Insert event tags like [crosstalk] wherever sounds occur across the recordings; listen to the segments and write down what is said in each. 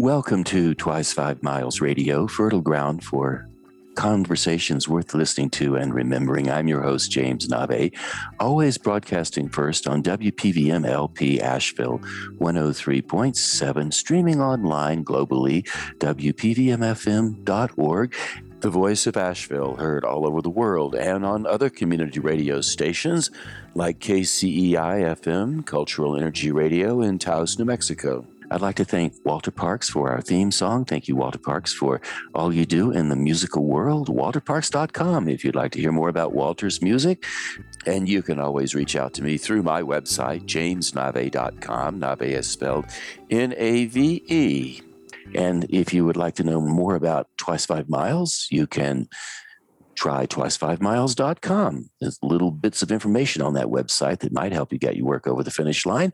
Welcome to Twice Five Miles Radio, fertile ground for conversations worth listening to and remembering. I'm your host, James Nave, always broadcasting first on WPVM LP Asheville 103.7, streaming online globally, WPVMFM.org. The voice of Asheville, heard all over the world and on other community radio stations like KCEI FM, Cultural Energy Radio in Taos, New Mexico. I'd like to thank Walter Parks for our theme song. Thank you, Walter Parks, for all you do in the musical world. WalterParks.com if you'd like to hear more about Walter's music. And you can always reach out to me through my website, jamesnave.com. Nave is spelled N A V E. And if you would like to know more about Twice Five Miles, you can try twice5miles.com. There's little bits of information on that website that might help you get your work over the finish line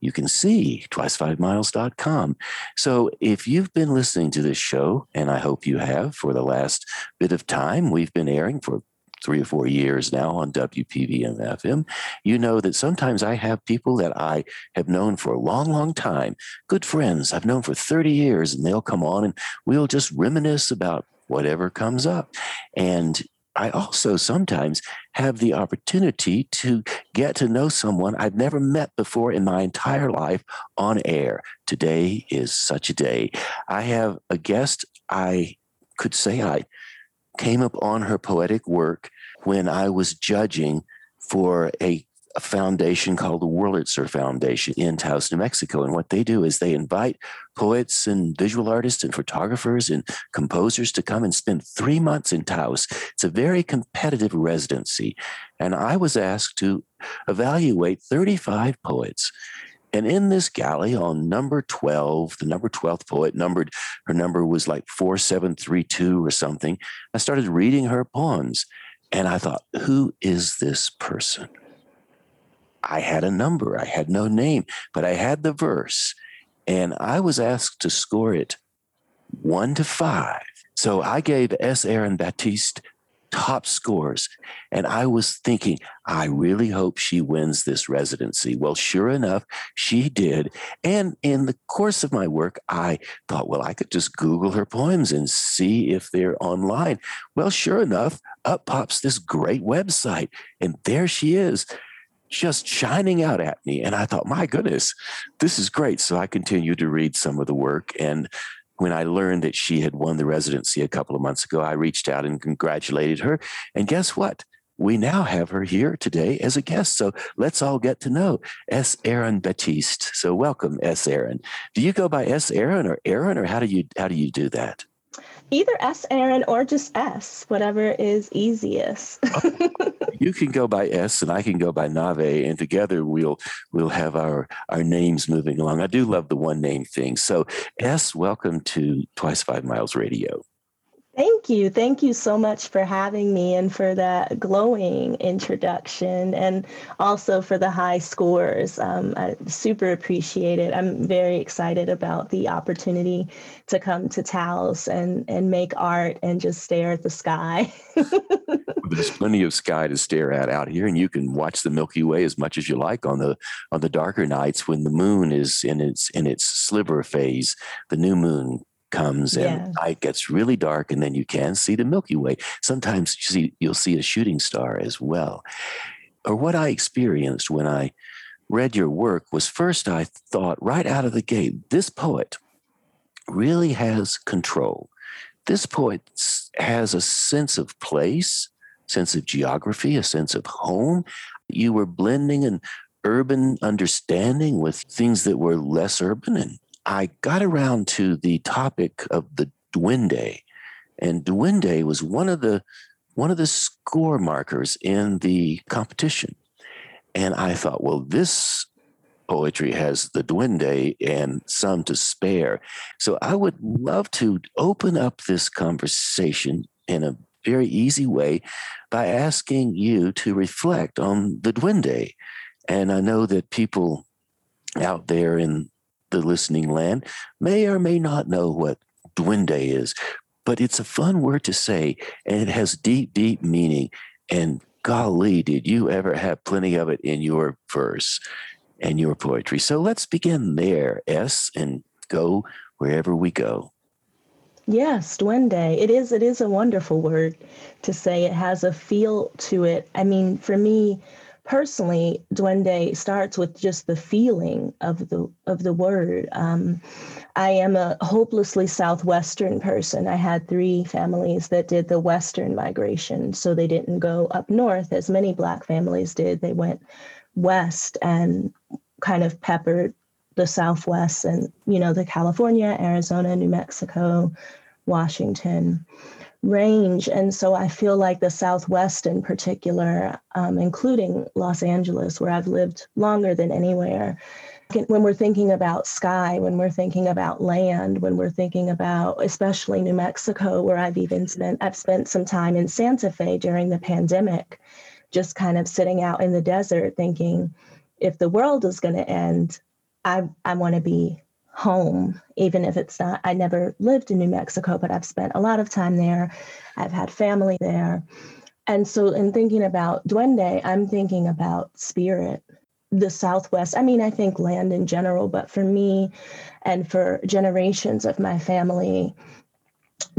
you can see twice5miles.com. So if you've been listening to this show, and I hope you have for the last bit of time, we've been airing for three or four years now on WPVM FM, you know that sometimes I have people that I have known for a long, long time, good friends I've known for 30 years, and they'll come on and we'll just reminisce about whatever comes up. And I also sometimes have the opportunity to get to know someone I've never met before in my entire life on air. Today is such a day. I have a guest I could say I came up on her poetic work when I was judging for a a foundation called the Wurlitzer Foundation in Taos, New Mexico. And what they do is they invite poets and visual artists and photographers and composers to come and spend three months in Taos. It's a very competitive residency. And I was asked to evaluate 35 poets. And in this galley on number 12, the number 12th poet numbered, her number was like 4732 or something. I started reading her poems and I thought, who is this person? I had a number, I had no name, but I had the verse. And I was asked to score it one to five. So I gave S. Erin Batiste top scores. And I was thinking, I really hope she wins this residency. Well, sure enough, she did. And in the course of my work, I thought, well, I could just Google her poems and see if they're online. Well, sure enough, up pops this great website. And there she is just shining out at me. And I thought, my goodness, this is great. So I continued to read some of the work. And when I learned that she had won the residency a couple of months ago, I reached out and congratulated her. And guess what? We now have her here today as a guest. So let's all get to know S. Erin Batiste. So welcome, S. Erin. Do you go by S. Erin or Erin, or how do you how do you do that? Either S. Erin or just S, whatever is easiest. [laughs] you can go by S and I can go by Nave, and together we'll we'll have our our names moving along. I do love the one name thing. So S, welcome to Twice Five Miles Radio. Thank you. Thank you so much for having me and for that glowing introduction and also for the high scores. Um, I super appreciate it. I'm very excited about the opportunity to come to Taos and, and make art and just stare at the sky. There's plenty of sky to stare at out here, and you can watch the Milky Way as much as you like on the on the darker nights when the moon is in its in its sliver phase. The new moon comes and yeah. night gets really dark and then you can see the milky way. Sometimes you see you'll see a shooting star as well. Or what i experienced when i read your work was first i thought right out of the gate this poet really has control. This poet has a sense of place sense of geography a sense of home. You were blending an urban understanding with things that were less urban and I got around to the topic of the duende, and duende was one of the one of the score markers in the competition. And I thought, well, this poetry has the duende and some to spare. So I would love to open up this conversation in a very easy way by asking you to reflect on the duende. And I know that people out there in the listening land may or may not know what duende is, but it's a fun word to say and it has deep, deep meaning. And golly, did you ever have plenty of it in your verse and your poetry? So let's begin there, S, and go wherever we go. Yes, duende. It is it is a wonderful word to say. It has a feel to it. I mean, for me personally, duende starts with just the feeling of the of the word. Um, I am a hopelessly southwestern person. I had three families that did the western migration, so they didn't go up north as many black families did. They went west and kind of peppered the southwest and you know the California, Arizona, New Mexico, Washington range. And so I feel like the Southwest in particular, um, including Los Angeles, where I've lived longer than anywhere, when we're thinking about sky, when we're thinking about land, when we're thinking about especially New Mexico, where I've even spent I've spent some time in Santa Fe during the pandemic, just kind of sitting out in the desert thinking, if the world is going to end, I I want to be home, even if it's not, I never lived in New Mexico, but I've spent a lot of time there. I've had family there. And so, in thinking about Duende, I'm thinking about spirit, the Southwest. I mean, I think land in general, but for me and for generations of my family,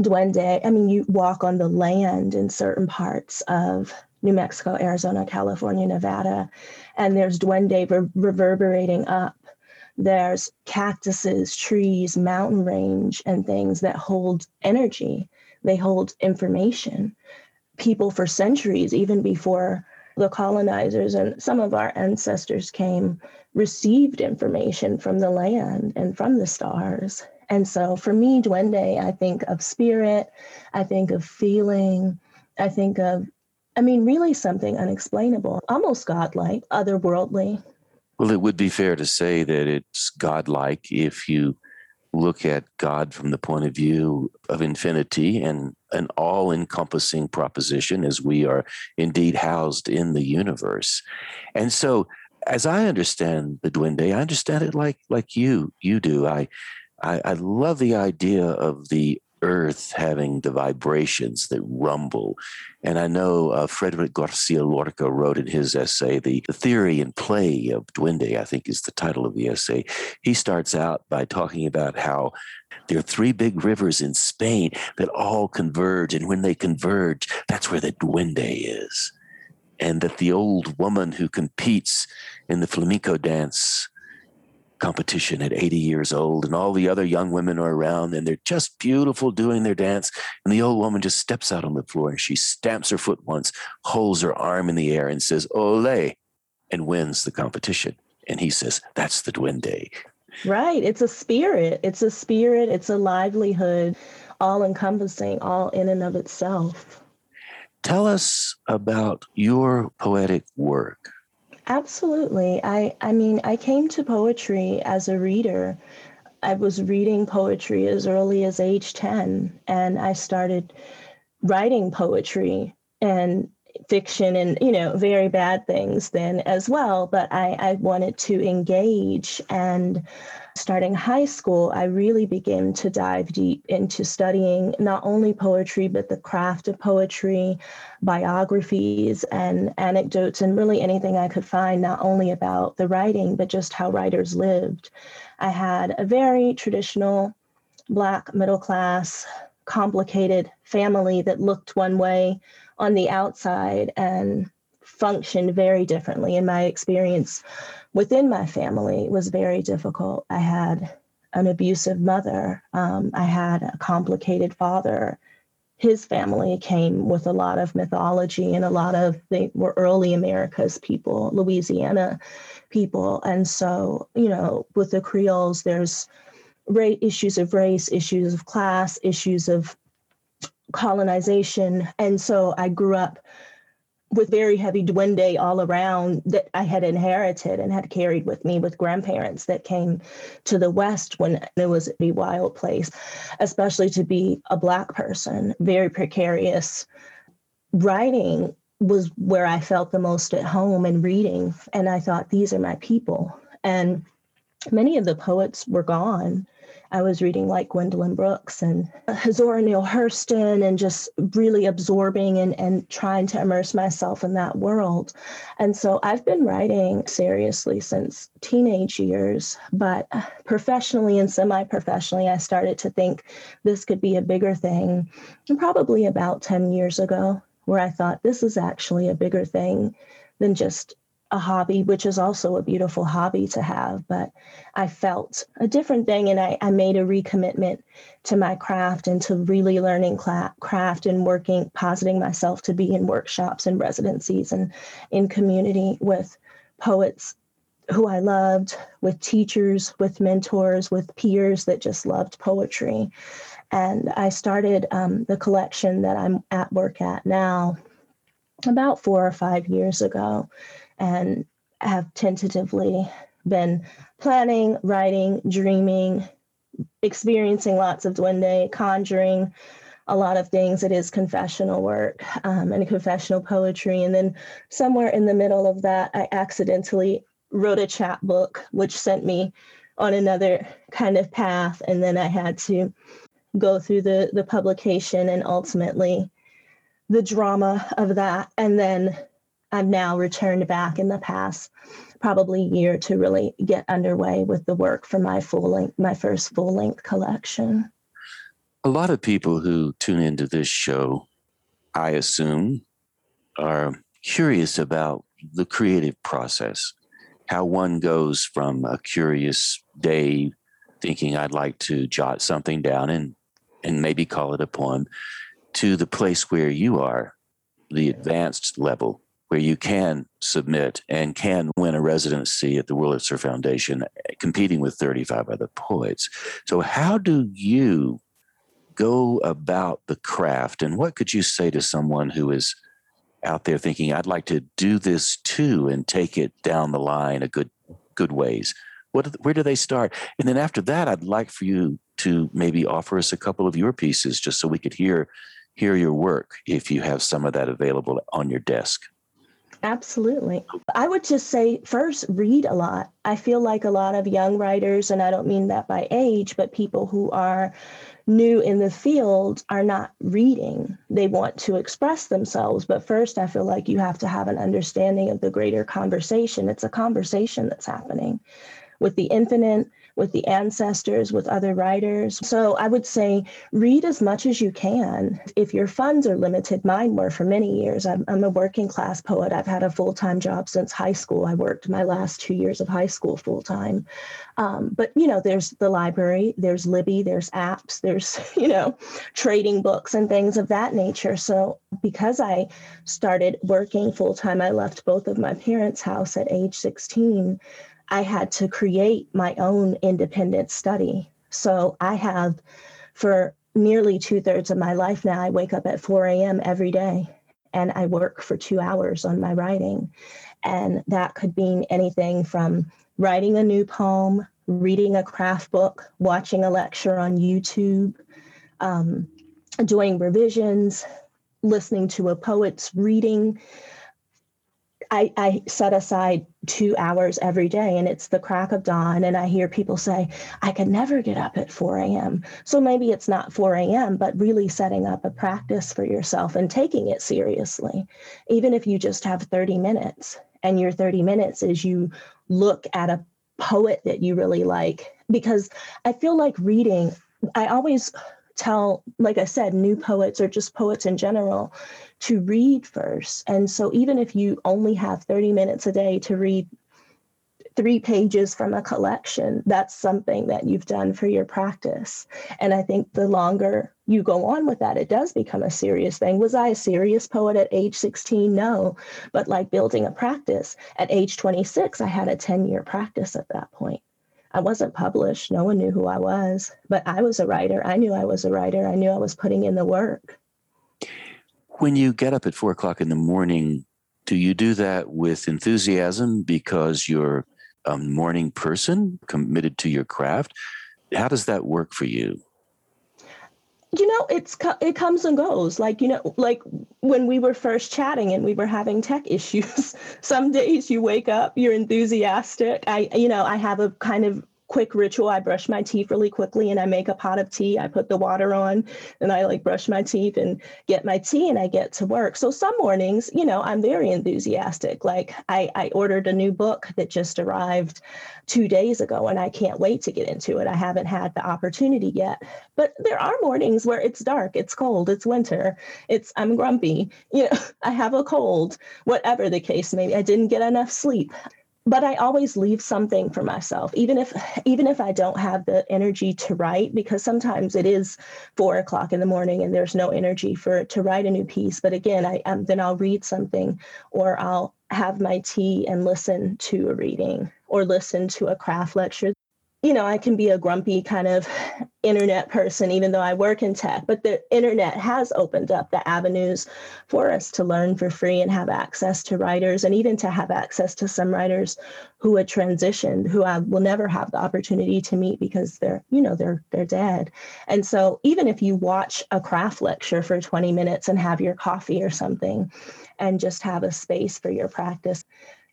Duende, I mean, you walk on the land in certain parts of New Mexico, Arizona, California, Nevada, and there's Duende re- reverberating up there's cactuses, trees, mountain range, and things that hold energy. They hold information. People for centuries, even before the colonizers and some of our ancestors came, received information from the land and from the stars. And so for me, Duende, I think of spirit, I think of feeling, I think of, I mean, really something unexplainable, almost godlike, otherworldly. Well, it would be fair to say that it's godlike if you look at God from the point of view of infinity and an all encompassing proposition as we are indeed housed in the universe. And so, as I understand the Duende, I understand it like, like you, you do. I, I, I love the idea of the earth having the vibrations that rumble. And I know uh, Frederick Garcia Lorca wrote in his essay, the, the Theory and Play of Duende, I think is the title of the essay. He starts out by talking about how there are three big rivers in Spain that all converge. And when they converge, that's where the Duende is. And that the old woman who competes in the flamenco dance competition at 80 years old, and all the other young women are around, and they're just beautiful doing their dance. And the old woman just steps out on the floor and she stamps her foot once, holds her arm in the air, and says, Ole, and wins the competition. And he says, That's the Duende. Right. It's a spirit. It's a spirit. It's a livelihood, all encompassing, all in and of itself. Tell us about your poetic work. Absolutely. I I mean, I came to poetry as a reader. I was reading poetry as early as age 10 and I started writing poetry and fiction and you know very bad things then as well but I, I wanted to engage and starting high school i really began to dive deep into studying not only poetry but the craft of poetry biographies and anecdotes and really anything i could find not only about the writing but just how writers lived. I had a very traditional black middle class complicated family that looked one way on the outside and functioned very differently. And my experience within my family was very difficult. I had an abusive mother, um, I had a complicated father. His family came with a lot of mythology and a lot of they were early America's people, Louisiana people. And so, you know, with the Creoles, there's race, issues of race, issues of class, issues of colonization. And so I grew up with very heavy duende all around that I had inherited and had carried with me with grandparents that came to the West when it was a wild place, especially to be a Black person, very precarious. Writing was where I felt the most at home and reading. And I thought, these are my people. And many of the poets were gone I was reading like Gwendolyn Brooks and uh, Zora Neale Hurston and just really absorbing and, and trying to immerse myself in that world. And so I've been writing seriously since teenage years, but uh, professionally and semi professionally, I started to think this could be a bigger thing probably about 10 years ago, where I thought this is actually a bigger thing than just a hobby, which is also a beautiful hobby to have. But I felt a different thing, and I, I made a recommitment to my craft and to really learning cla- craft and working, positing myself to be in workshops and residencies and in community with poets who I loved, with teachers, with mentors, with peers that just loved poetry. And I started um, the collection that I'm at work at now about four or five years ago and have tentatively been planning, writing, dreaming, experiencing lots of duende, conjuring, a lot of things. It is confessional work um, and confessional poetry. And then somewhere in the middle of that, I accidentally wrote a chapbook, which sent me on another kind of path. And then I had to go through the, the publication and ultimately the drama of that. And then I've now returned back in the past probably year to really get underway with the work for my full length, my first full length collection. A lot of people who tune into this show, I assume, are curious about the creative process, how one goes from a curious day thinking I'd like to jot something down and and maybe call it a poem to the place where you are, the advanced level where you can submit and can win a residency at the Wurlitzer Foundation, uh, competing with 35 other poets. So, how do you go about the craft, and what could you say to someone who is out there thinking, "I'd like to do this too," and take it down the line a good good ways? What, where do they start? And then after that, I'd like for you to maybe offer us a couple of your pieces, just so we could hear hear your work if you have some of that available on your desk. Absolutely. I would just say first, read a lot. I feel like a lot of young writers, and I don't mean that by age, but people who are new in the field are not reading. They want to express themselves. But first, I feel like you have to have an understanding of the greater conversation. It's a conversation that's happening with the infinite, with the ancestors, with other writers. So I would say read as much as you can. If your funds are limited, mine were for many years. I'm, I'm a working class poet. I've had a full time job since high school. I worked my last two years of high school full time. Um, but, you know, there's the library, there's Libby, there's apps, there's, [laughs] you know, trading books and things of that nature. So because I started working full time, I left both of my parents' house at age 16. I had to create my own independent study. So I have, for nearly two thirds of my life now, I wake up at 4 a.m. every day and I work for two hours on my writing. And that could mean anything from writing a new poem, reading a craft book, watching a lecture on YouTube, um, doing revisions, listening to a poet's reading, I, I set aside two hours every day and it's the crack of dawn. And I hear people say, I could never get up at 4 a.m. So maybe it's not 4 a.m., but really setting up a practice for yourself and taking it seriously. Even if you just have 30 minutes and your 30 minutes is you look at a poet that you really like. Because I feel like reading, I always tell, like I said, new poets or just poets in general to read first. And so even if you only have 30 minutes a day to read three pages from a collection, that's something that you've done for your practice. And I think the longer you go on with that, it does become a serious thing. Was I a serious poet at age 16? No. But like building a practice at age 26, I had a 10 year practice at that point. I wasn't published. No one knew who I was, but I was a writer. I knew I was a writer. I knew I was putting in the work. When you get up at four o'clock in the morning, do you do that with enthusiasm because you're a morning person committed to your craft? How does that work for you? You know it's it comes and goes. Like you know like when we were first chatting and we were having tech [laughs] issues some days you wake up you're enthusiastic. I you know i have a kind of quick ritual. I brush my teeth really quickly and I make a pot of tea. I put the water on and I like brush my teeth and get my tea and I get to work. So some mornings, you know, I'm very enthusiastic. Like I, I ordered a new book that just arrived two days ago and I can't wait to get into it. I haven't had the opportunity yet. But there are mornings where it's dark, it's cold, it's winter, it's I'm grumpy, [laughs] you know, I have a cold, whatever the case may be. I didn't get enough sleep but i always leave something for myself even if even if i don't have the energy to write because sometimes it is four o'clock in the morning and there's no energy for to write a new piece. But again i um, then i'll read something or i'll have my tea and listen to a reading or listen to a craft lecture you know, I can be a grumpy kind of internet person, even though I work in tech, but the internet has opened up the avenues for us to learn for free and have access to writers and even to have access to some writers who had transitioned, who I will never have the opportunity to meet because they're, you know, they're they're dead. And so even if you watch a craft lecture for 20 minutes and have your coffee or something and just have a space for your practice,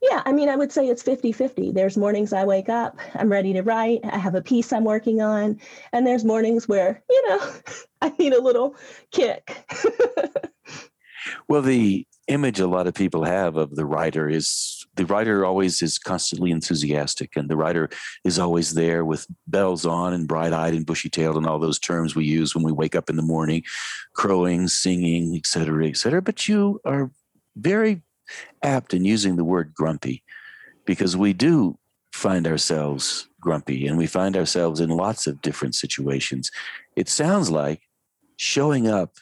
yeah, I mean, I would say it's 50 50. There's mornings I wake up, I'm ready to write, I have a piece I'm working on. And there's mornings where, you know, [laughs] I need a little kick. well, the image a lot of people have of the writer is the writer always is constantly enthusiastic, and the writer is always there with bells on and bright eyed and bushy tailed and all those terms we use when we wake up in the morning, crowing, singing, et cetera, et cetera. But you are very apt in using the word grumpy because we do find ourselves grumpy and we find ourselves in lots of different situations. It sounds like showing up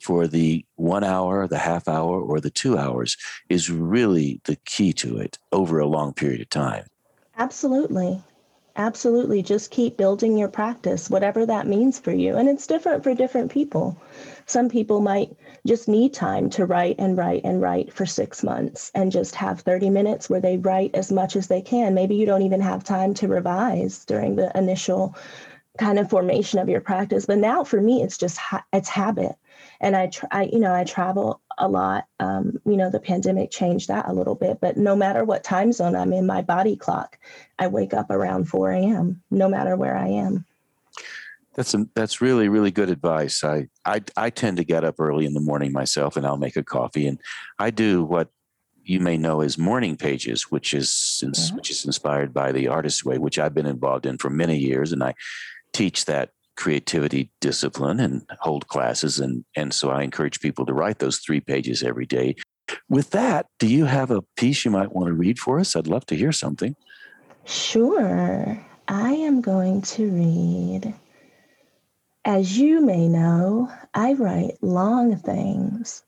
for the one hour, the half hour, or the two hours is really the key to it over a long period of time. Absolutely. Absolutely. Just keep building your practice, whatever that means for you. And it's different for different people. Some people might just need time to write and write and write for six months and just have 30 minutes where they write as much as they can. Maybe you don't even have time to revise during the initial kind of formation of your practice. But now for me, it's just, ha- it's habit. And I, try, you know, I travel a lot. Um, you know, the pandemic changed that a little bit, but no matter what time zone I'm in, my body clock, I wake up around 4 a.m., no matter where I am. That's a, that's really really good advice. I, I I tend to get up early in the morning myself, and I'll make a coffee, and I do what you may know as morning pages, which is mm-hmm. which is inspired by the Artist Way, which I've been involved in for many years, and I teach that creativity discipline and hold classes and and so I encourage people to write those 3 pages every day. With that, do you have a piece you might want to read for us? I'd love to hear something. Sure. I am going to read As you may know, I write long things.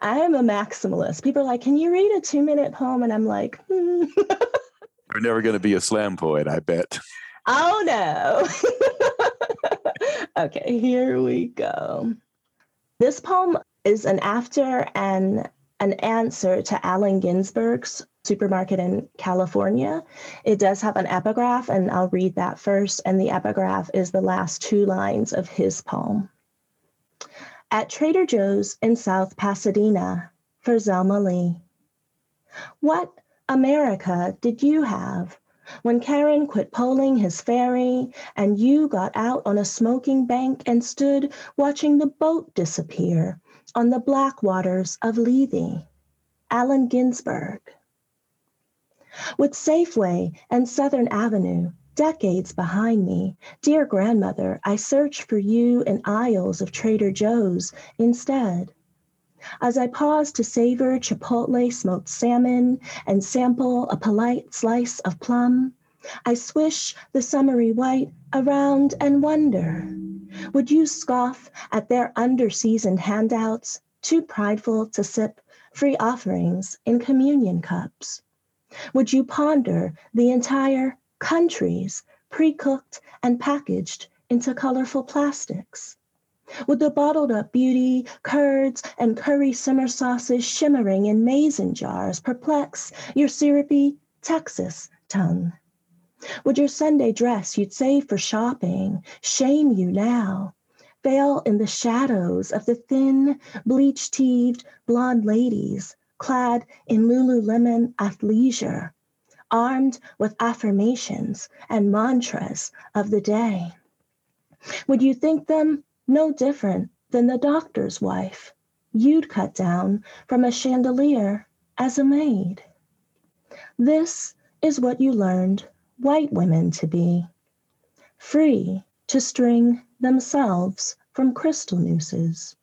I am a maximalist. People are like, "Can you read a 2-minute poem?" and I'm like, hmm. [laughs] You're never going to be a slam poet, I bet. Oh no. [laughs] okay, here we go. This poem is an after and an answer to Allen Ginsberg's Supermarket in California. It does have an epigraph, and I'll read that first. And the epigraph is the last two lines of his poem. At Trader Joe's in South Pasadena for Zelma Lee. What America did you have when Charon quit poling his ferry and you got out on a smoking bank and stood watching the boat disappear on the black waters of Lethe. Allen Ginsberg. With Safeway and Southern Avenue decades behind me, dear grandmother, I search for you in aisles of Trader Joe's instead. As I pause to savor Chipotle smoked salmon and sample a polite slice of plum, I swish the summery white around and wonder would you scoff at their underseasoned handouts, too prideful to sip free offerings in communion cups? Would you ponder the entire countries pre cooked and packaged into colorful plastics? With the bottled up beauty, curds, and curry simmer sauces shimmering in mason jars perplex your syrupy Texas tongue? Would your Sunday dress you'd save for shopping shame you now? Fail in the shadows of the thin, bleach teeved blonde ladies clad in Lululemon athleisure, armed with affirmations and mantras of the day. Would you think them no different than the doctor's wife. You'd cut down from a chandelier as a maid? This is what you learned white women to be. Free to string themselves from crystal nooses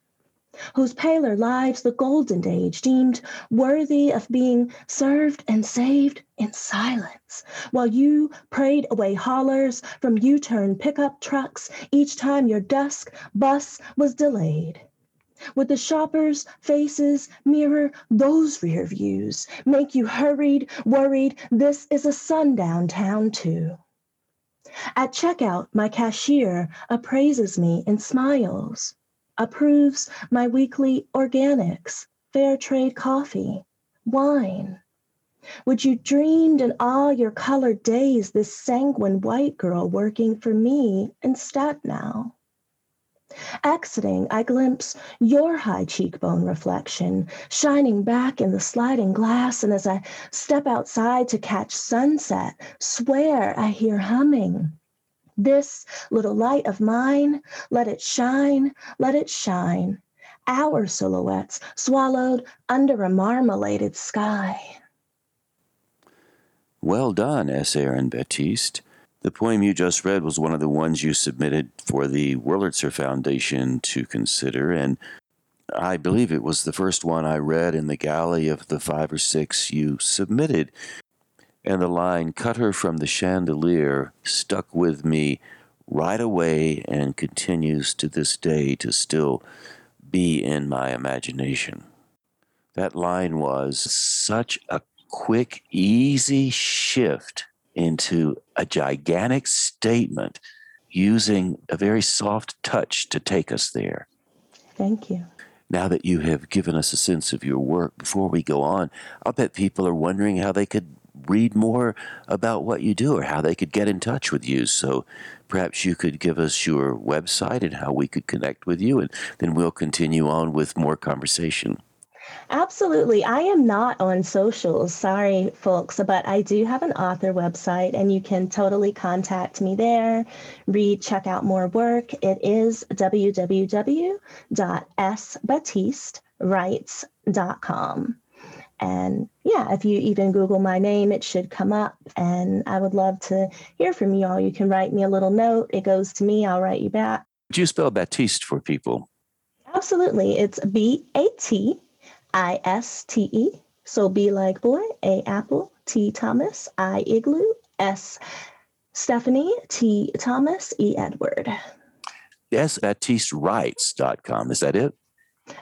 whose paler lives the golden age deemed worthy of being served and saved in silence, while you prayed away hollers from U turn pickup trucks each time your dusk bus was delayed. Would the shoppers' faces mirror those rear views, make you hurried, worried, this is a sundown town too? At checkout, my cashier appraises me and smiles approves my weekly organics, fair trade coffee, wine. Would you dreamed in all your colored days this sanguine white girl working for me instead now? Exiting, I glimpse your high cheekbone reflection shining back in the sliding glass, and as I step outside to catch sunset, swear I hear humming this little light of mine, let it shine, let it shine. Our silhouettes swallowed under a marmaladed sky. Well done, S. Erin Batiste. The poem you just read was one of the ones you submitted for the Wurlitzer Foundation to consider, and I believe it was the first one I read in the galley of the five or six you submitted and the line cut her from the chandelier stuck with me right away and continues to this day to still be in my imagination. That line was such a quick, easy shift into a gigantic statement using a very soft touch to take us there. Thank you. Now that you have given us a sense of your work, before we go on, I'll bet people are wondering how they could read more about what you do or how they could get in touch with you. So perhaps you could give us your website and how we could connect with you, and then we'll continue on with more conversation. Absolutely. I am not on socials. Sorry, folks, but I do have an author website and you can totally contact me there, read, check out more work. It is www.sbatistewrites.com. And yeah, if you even Google my name, it should come up. And I would love to hear from you all. You can write me a little note. It goes to me, I'll write you back. Do you spell Batiste for people? Absolutely. It's B A T I S T E. So B like boy, A apple, T Thomas, I igloo, S Stephanie, T Thomas, E Edward. Yes, BatisteWrites.com. Is that it?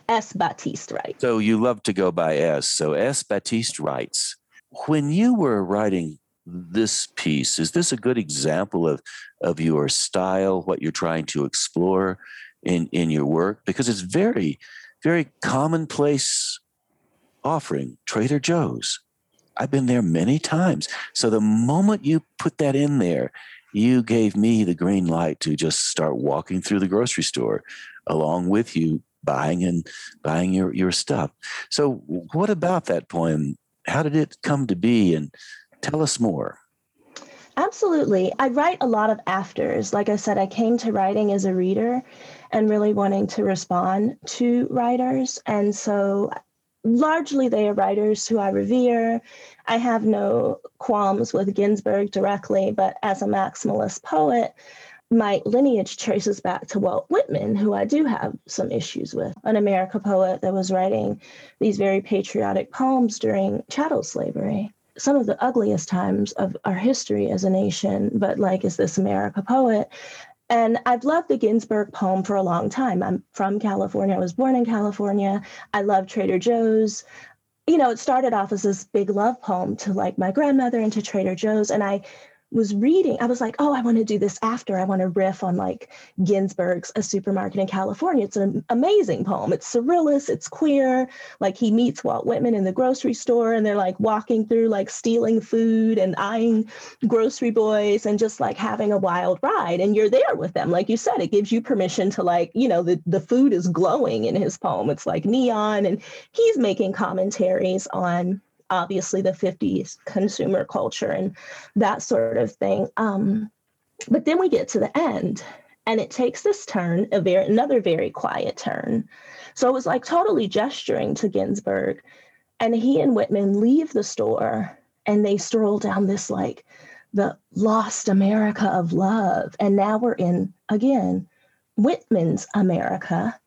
S. Batiste Wright. So you love to go by S. So S. Batiste Writes. When you were writing this piece, is this a good example of, of your style, what you're trying to explore in, in your work? Because it's very, very commonplace offering, Trader Joe's. I've been there many times. So the moment you put that in there, you gave me the green light to just start walking through the grocery store along with you buying and buying your, your stuff. So, what about that poem? How did it come to be? And tell us more. Absolutely. I write a lot of afters. Like I said, I came to writing as a reader and really wanting to respond to writers. And so largely they are writers who I revere. I have no qualms with Ginsberg directly, but as a maximalist poet, my lineage traces back to Walt Whitman, who I do have some issues with, an America poet that was writing these very patriotic poems during chattel slavery. Some of the ugliest times of our history as a nation, but like is this America poet. And I've loved the Ginsberg poem for a long time. I'm from California. I was born in California. I love Trader Joe's you know, it started off as this big love poem to like my grandmother and to Trader Joe's. And I was reading, I was like, oh, I want to do this after. I want to riff on like Ginsberg's A Supermarket in California. It's an amazing poem. It's surrealist, it's queer. Like he meets Walt Whitman in the grocery store and they're like walking through like stealing food and eyeing grocery boys and just like having a wild ride. And you're there with them. Like you said, it gives you permission to like, you know, the, the food is glowing in his poem. It's like neon and he's making commentaries on obviously the 50s consumer culture and that sort of thing. Um, but then we get to the end and it takes this turn, a very another very quiet turn. So it was like totally gesturing to Ginsberg. And he and Whitman leave the store and they stroll down this like the lost America of love. And now we're in again Whitman's America,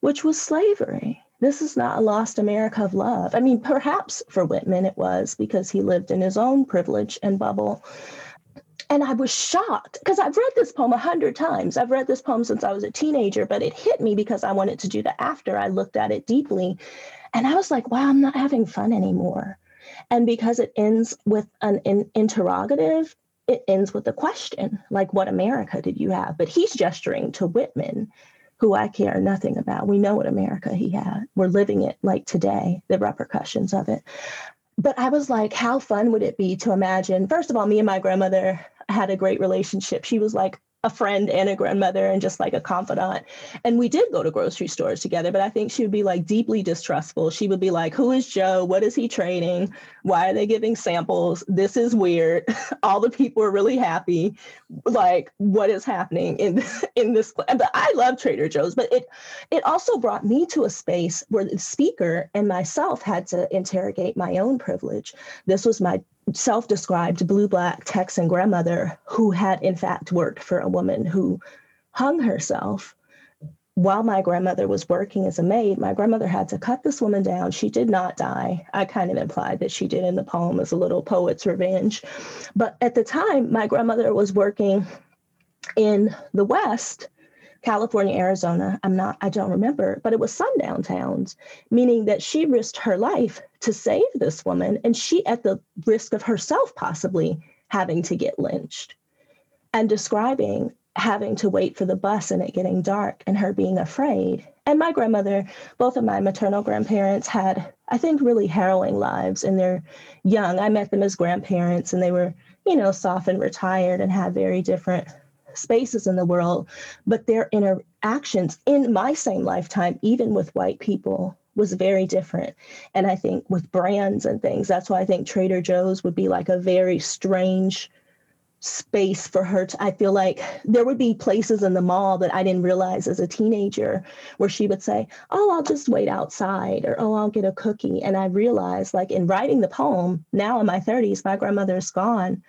which was slavery. This is not a lost America of love. I mean, perhaps for Whitman it was because he lived in his own privilege and bubble. And I was shocked because I've read this poem a hundred times. I've read this poem since I was a teenager, but it hit me because I wanted to do the after. I looked at it deeply and I was like, wow, I'm not having fun anymore. And because it ends with an in- interrogative, it ends with a question like, what America did you have? But he's gesturing to Whitman, who I care nothing about. We know what America he had. We're living it like today, the repercussions of it. But I was like, how fun would it be to imagine? First of all, me and my grandmother had a great relationship. She was like a friend and a grandmother and just like a confidant. And we did go to grocery stores together, but I think she would be like deeply distrustful. She would be like, Who is Joe? What is he trading? Why are they giving samples? This is weird. [laughs] All the people are really happy. Like, what is happening in [laughs] in this? But I love Trader Joe's, but it it also brought me to a space where the speaker and myself had to interrogate my own privilege. This was my self described blue black Texan grandmother who had, in fact, worked for a woman who hung herself. While my grandmother was working as a maid, my grandmother had to cut this woman down. She did not die. I kind of implied that she did in the poem as a little poet's revenge. But at the time, my grandmother was working in the West California, Arizona. I'm not, I don't remember, but it was sundown towns, meaning that she risked her life to save this woman, and she at the risk of herself possibly having to get lynched. And describing having to wait for the bus and it getting dark and her being afraid. And my grandmother, both of my maternal grandparents had, I think, really harrowing lives and they're young. I met them as grandparents and they were, you know, soft and retired and had very different spaces in the world, but their interactions in my same lifetime, even with white people, was very different. And I think with brands and things, that's why I think Trader Joe's would be like a very strange space for her to I feel like there would be places in the mall that I didn't realize as a teenager where she would say, "Oh, I'll just wait outside," or "Oh, I'll get a cookie." And I realized like in writing the poem, now in my 30s, my grandmother is gone.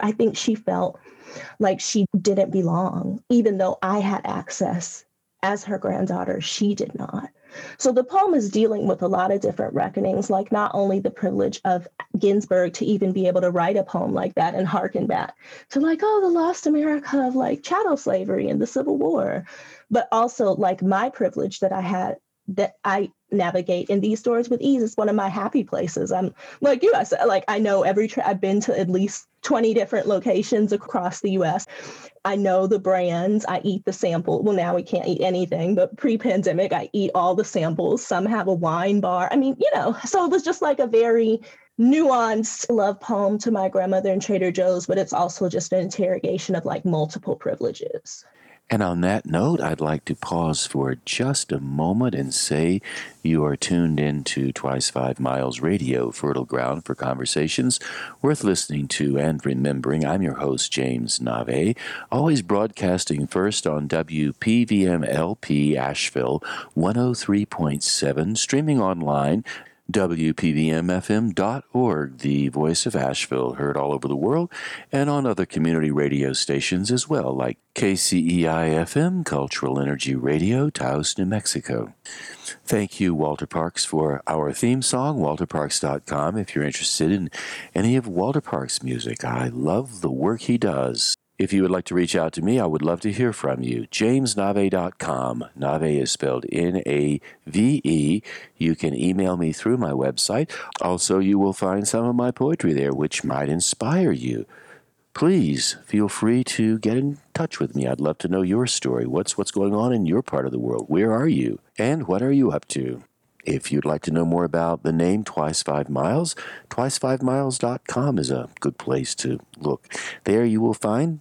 I think she felt like she didn't belong, even though I had access as her granddaughter, she did not. So the poem is dealing with a lot of different reckonings, like not only the privilege of Ginsberg to even be able to write a poem like that and harken back to like, oh, the lost America of like chattel slavery and the Civil War, but also like my privilege that I had that I navigate in these stores with ease. It's one of my happy places. I'm like you, I said, like I know every tra- I've been to at least 20 different locations across the US. I know the brands. I eat the sample. Well, now we can't eat anything, but pre-pandemic, I eat all the samples. Some have a wine bar. I mean, you know, so it was just like a very nuanced love poem to my grandmother and Trader Joe's, but it's also just an interrogation of like multiple privileges. And on that note, I'd like to pause for just a moment and say you are tuned in to Twice Five Miles Radio, fertile ground for conversations worth listening to and remembering. I'm your host, James Nave, always broadcasting first on WPVMLP Asheville 103.7, streaming online WPVMFM.org, the voice of Asheville, heard all over the world and on other community radio stations as well, like KCEI FM, Cultural Energy Radio, Taos, New Mexico. Thank you, Walter Parks, for our theme song, walterparks.com. If you're interested in any of Walter Parks' music, I love the work he does. If you would like to reach out to me, I would love to hear from you. JamesNave.com. Nave is spelled N A V E. You can email me through my website. Also, you will find some of my poetry there, which might inspire you. Please feel free to get in touch with me. I'd love to know your story. What's what's going on in your part of the world? Where are you? And what are you up to? If you'd like to know more about the name Twice Five Miles, twice5miles.com is a good place to look. There you will find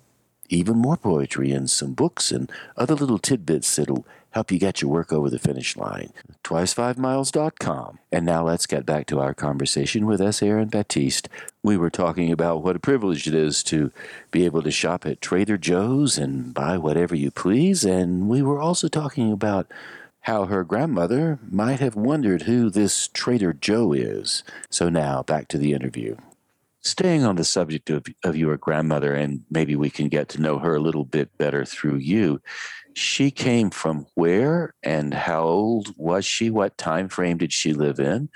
even more poetry and some books and other little tidbits that'll help you get your work over the finish line. Twice5miles.com. And now let's get back to our conversation with S. Erin Batiste. We were talking about what a privilege it is to be able to shop at Trader Joe's and buy whatever you please. And we were also talking about how her grandmother might have wondered who this Trader Joe is. So now back to the interview. Staying on the subject of, of your grandmother, and maybe we can get to know her a little bit better through you. She came from where and how old was she? What time frame did she live in?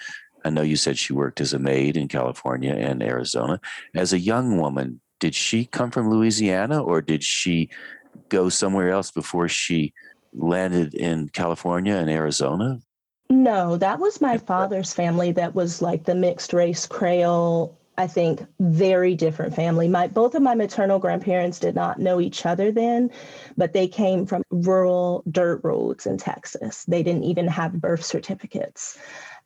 I know you said she worked as a maid in California and Arizona. As a young woman, did she come from Louisiana or did she go somewhere else before she landed in California and Arizona? No, that was my father's family that was like the mixed race Creole I think very different family. My both of my maternal grandparents did not know each other then, but they came from rural dirt roads in Texas. They didn't even have birth certificates.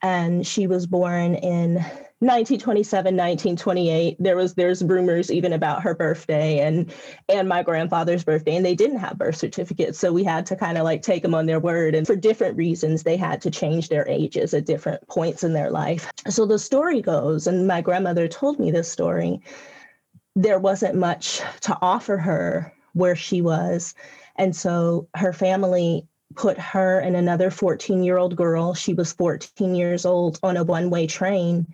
And she was born in 1927 1928 there was there's rumors even about her birthday and and my grandfather's birthday and they didn't have birth certificates so we had to kind of like take them on their word and for different reasons they had to change their ages at different points in their life. So the story goes and my grandmother told me this story there wasn't much to offer her where she was and so her family put her and another 14 year old girl she was 14 years old on a one way train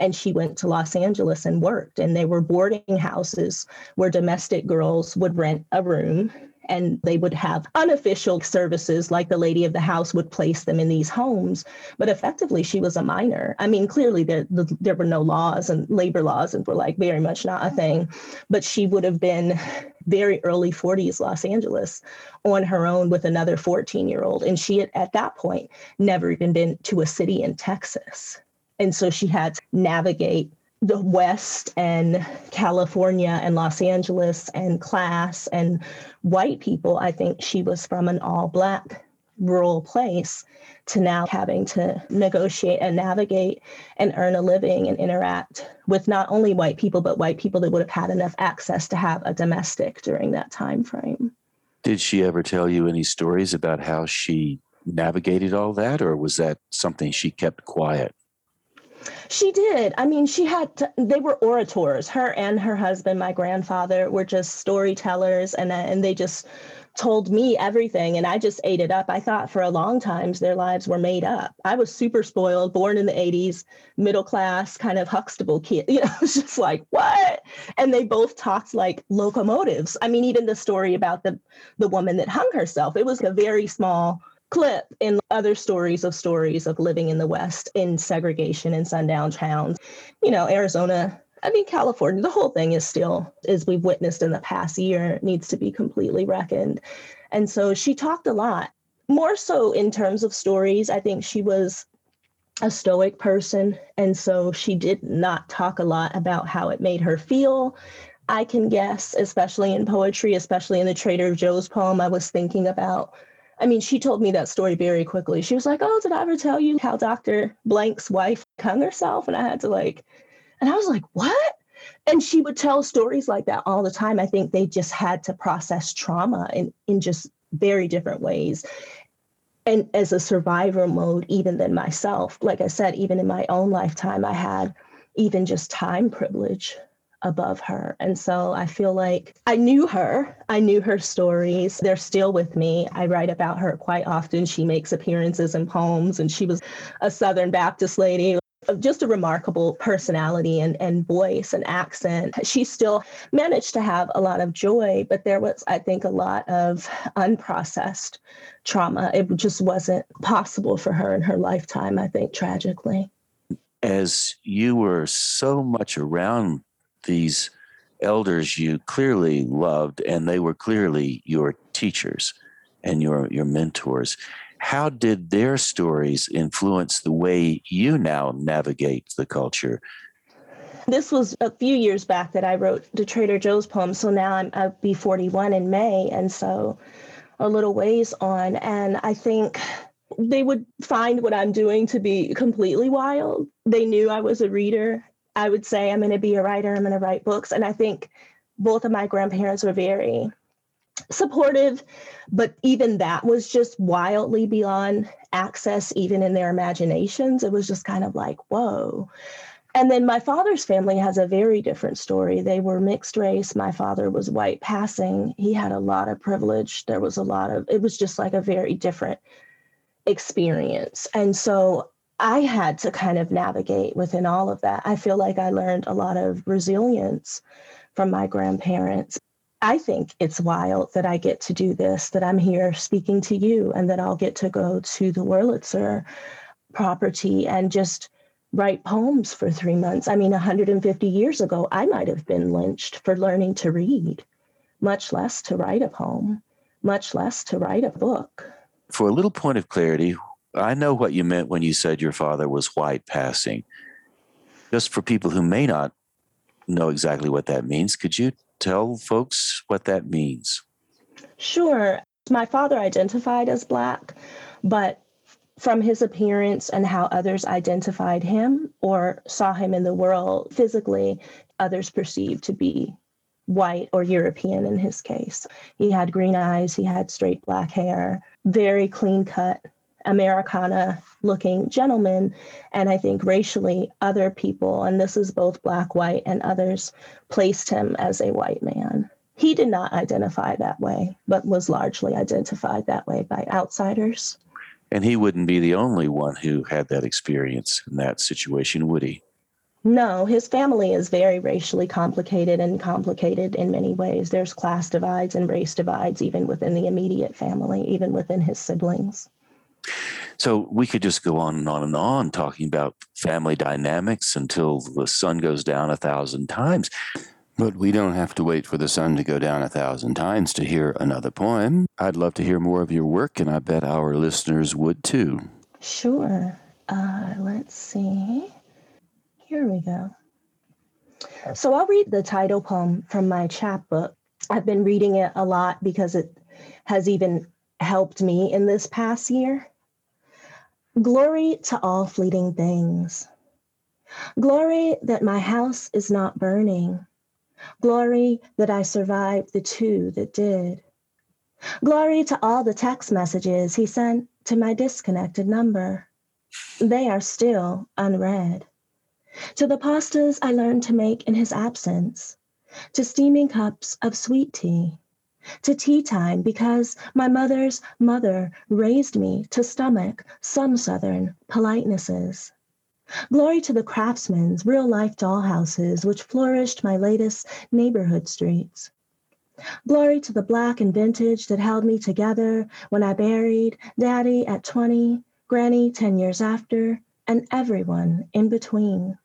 and she went to Los Angeles and worked. And they were boarding houses where domestic girls would rent a room and they would have unofficial services like the lady of the house would place them in these homes. But effectively she was a minor. I mean clearly there, there were no laws and labor laws and were like very much not a thing. But she would have been very early 40s los angeles on her own with another 14 year old and she had at that point never even been to a city in texas. And so she had to navigate the West and California and Los Angeles and class and white people. I think she was from an all Black rural place to now having to negotiate and navigate and earn a living and interact with not only white people but white people that would have had enough access to have a domestic during that time frame did she ever tell you any stories about how she navigated all that or was that something she kept quiet she did. I mean, she had, to, they were orators. Her and her husband, my grandfather, were just storytellers and, uh, and they just told me everything and I just ate it up. I thought for a long time their lives were made up. I was super spoiled, born in the 80s, middle class, kind of Huxtable kid. [laughs] You know, just like, what? And they both talked like locomotives. I mean, even the story about the the woman that hung herself, it was a very small clip in other stories of stories of living in the West in segregation in sundown towns. You know, Arizona, I mean, California, the whole thing is still, as we've witnessed in the past year, needs to be completely reckoned. And so she talked a lot, more so in terms of stories. I think she was a stoic person. And so she did not talk a lot about how it made her feel. I can guess, especially in poetry, especially in the Trader Joe's poem, I was thinking about I mean, she told me that story very quickly. She was like, Oh, did I ever tell you how Dr. Blank's wife hung herself? And I had to like, and I was like, What? And she would tell stories like that all the time. I think they just had to process trauma in, in just very different ways. And as a survivor mode, even than myself, like I said, even in my own lifetime, I had even just time privilege above her. And so I feel like I knew her. I knew her stories. They're still with me. I write about her quite often. She makes appearances in poems, and she was a Southern Baptist lady. Just a remarkable personality and, and voice and accent. She still managed to have a lot of joy, but there was, I think, a lot of unprocessed trauma. It just wasn't possible for her in her lifetime, I think, tragically. As you were so much around these elders you clearly loved and they were clearly your teachers and your your mentors. How did their stories influence the way you now navigate the culture? This was a few years back that i wrote the trader joe's poem so now i'm i'll be 41 in may and so a little ways on and i think they would find what i'm doing to be completely wild. They knew i was a reader I would say I'm going to be a writer, I'm going to write books. And I think both of my grandparents were very supportive, but even that was just wildly beyond access, even in their imaginations. It was just kind of like, whoa. And then my father's family has a very different story. They were mixed race. My father was white passing. He had a lot of privilege. There was a lot of, it was just like a very different experience. And so I had to kind of navigate within all of that. I feel like I learned a lot of resilience from my grandparents. I think it's wild that I get to do this, that I'm here speaking to you, and that I'll get to go to the Wurlitzer property and just write poems for three months. I mean, 150 years ago, I might have been lynched for learning to read, much less to write a poem, much less to write a book. For a little point of clarity, I know what you meant when you said your father was white passing. Just for people who may not know exactly what that means, could you tell folks what that means? Sure. My father identified as Black, but from his appearance and how others identified him or saw him in the world physically, others perceived to be white or European in his case. He had green eyes, he had straight black hair, very clean cut, Americana looking gentleman. And I think racially, other people, and this is both black, white, and others, placed him as a white man. He did not identify that way, but was largely identified that way by outsiders. And he wouldn't be the only one who had that experience in that situation, would he? No, his family is very racially complicated and complicated in many ways. There's class divides and race divides, even within the immediate family, even within his siblings. So we could just go on and on and on talking about family dynamics until the sun goes down a thousand times. But we don't have to wait for the sun to go down a thousand times to hear another poem. I'd love to hear more of your work, and I bet our listeners would too. Sure. Uh, let's see. Here we go. So I'll read the title poem from my chapbook. I've been reading it a lot because it has even helped me in this past year. Glory to all fleeting things. Glory that my house is not burning. Glory that I survived the two that did. Glory to all the text messages he sent to my disconnected number. They are still unread. To the pastas I learned to make in his absence, to steaming cups of sweet tea, to tea time because my mother's mother raised me to stomach some Southern politenesses. Glory to the craftsmen's real life dollhouses which flourished my latest neighborhood streets. Glory to the black and vintage that held me together when I buried daddy at 20, granny 10 years after, and everyone in between.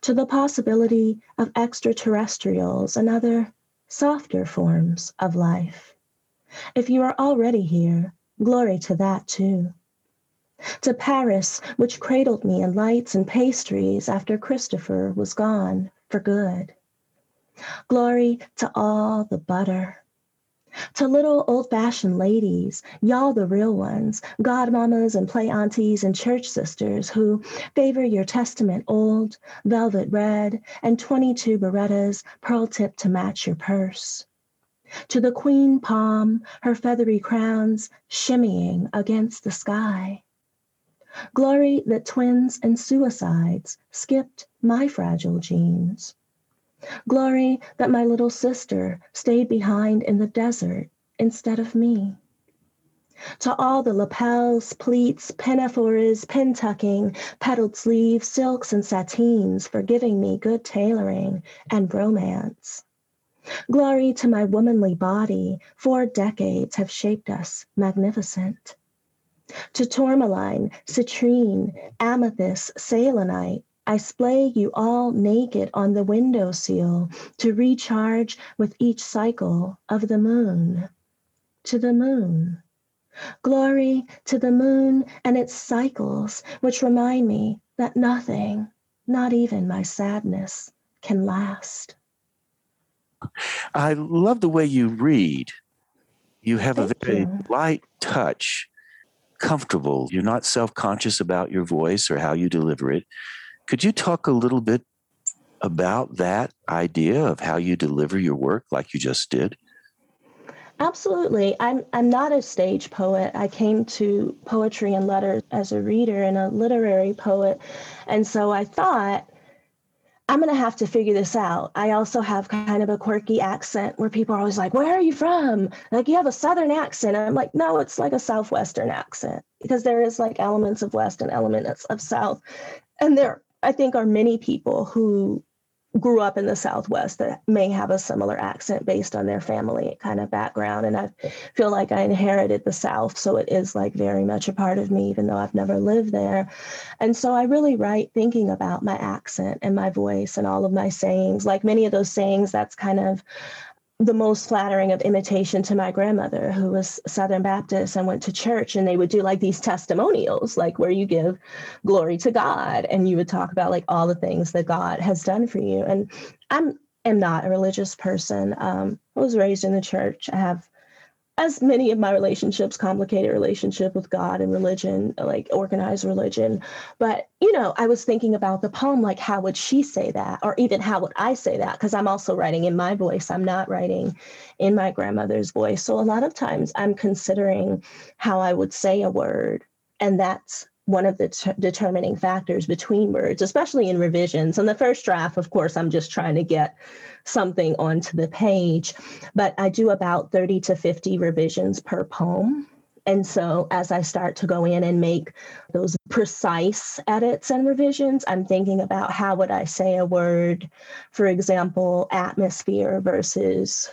To the possibility of extraterrestrials and other softer forms of life. If you are already here, glory to that too to Paris, which cradled me in lights and pastries after Christopher was gone for good. Glory to all the butter. To little old fashioned ladies, y'all the real ones, godmamas and play aunties and church sisters who favor your testament old, velvet red, and 22 Berettas pearl tipped to match your purse. To the queen palm, her feathery crowns shimmying against the sky Glory that twins and suicides skipped my fragile genes. Glory that my little sister stayed behind in the desert instead of me. To all the lapels, pleats, pinafores, pin tucking, petaled sleeves, silks, and satines for giving me good tailoring and romance. Glory to my womanly body, four decades have shaped us magnificent to tourmaline, citrine, amethyst, selenite. I splay you all naked on the window sill to recharge with each cycle of the moon. To the moon. Glory to the moon and its cycles, which remind me that nothing, not even my sadness, can last. I love the way you read. You have Thank a very you. light touch comfortable. You're not self conscious about your voice or how you deliver it. Could you talk a little bit about that idea of how you deliver your work like you just did? Absolutely. I'm I'm not a stage poet. I came to poetry and letters as a reader and a literary poet. And so I thought I'm going to have to figure this out. I also have kind of a quirky accent where people are always like, Where are you from? Like, you have a Southern accent. And I'm like, No, it's like a Southwestern accent because there is like elements of West and elements of South. And there, I think, are many people who grew up in the Southwest that may have a similar accent based on their family kind of background. And I feel like I inherited the South. So it is like very much a part of me, even though I've never lived there. And so I really write thinking about my accent and my voice and all of my sayings. Like many of those sayings, that's kind of the most flattering of imitation to my grandmother who was southern baptist and went to church and they would do like these testimonials like where you give glory to god and you would talk about like all the things that god has done for you. And i'm am not a religious person. Um, i was raised in the church. I have as many of my relationships, complicated relationship with God and religion, like organized religion. But, you know, I was thinking about the poem, like, how would she say that? Or even how would I say that? Because I'm also writing in my voice, I'm not writing in my grandmother's voice. So a lot of times I'm considering how I would say a word. And that's one of the t- determining factors between words, especially in revisions. And the first draft, of course, I'm just trying to get something onto the page, but I do about 30 to 50 revisions per poem. And so as I start to go in and make those precise edits and revisions, I'm thinking about how would I say a word, for example, atmosphere versus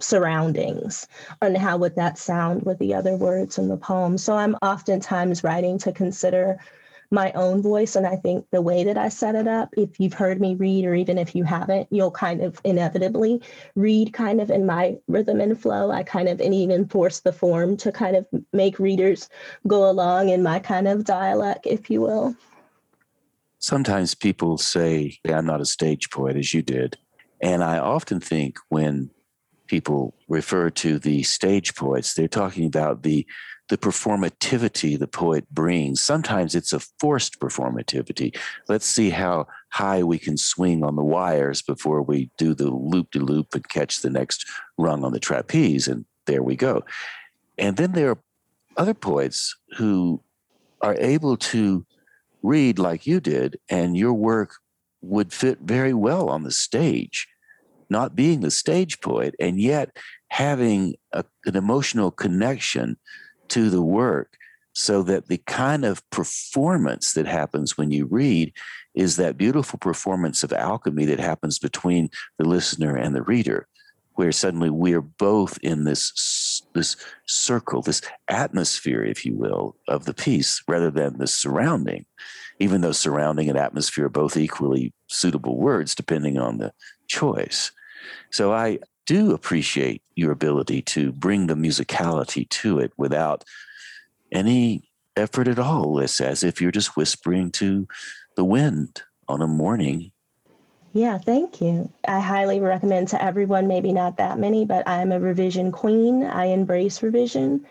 surroundings and how would that sound with the other words in the poem. So I'm oftentimes writing to consider my own voice. And I think the way that I set it up, if you've heard me read, or even if you haven't, you'll kind of inevitably read kind of in my rhythm and flow. I kind of and even force the form to kind of make readers go along in my kind of dialect, if you will. Sometimes people say, I'm not a stage poet, as you did. And I often think when people refer to the stage poets, they're talking about the the performativity the poet brings. Sometimes it's a forced performativity. Let's see how high we can swing on the wires before we do the loop de loop and catch the next rung on the trapeze. And there we go. And then there are other poets who are able to read like you did, and your work would fit very well on the stage, not being the stage poet, and yet having a, an emotional connection to the work so that the kind of performance that happens when you read is that beautiful performance of alchemy that happens between the listener and the reader where suddenly we're both in this this circle this atmosphere if you will of the piece rather than the surrounding even though surrounding and atmosphere are both equally suitable words depending on the choice so i do appreciate your ability to bring the musicality to it without any effort at all. It's as if you're just whispering to the wind on a morning. Yeah, thank you. I highly recommend to everyone, maybe not that many, but I'm a revision queen. I embrace revision.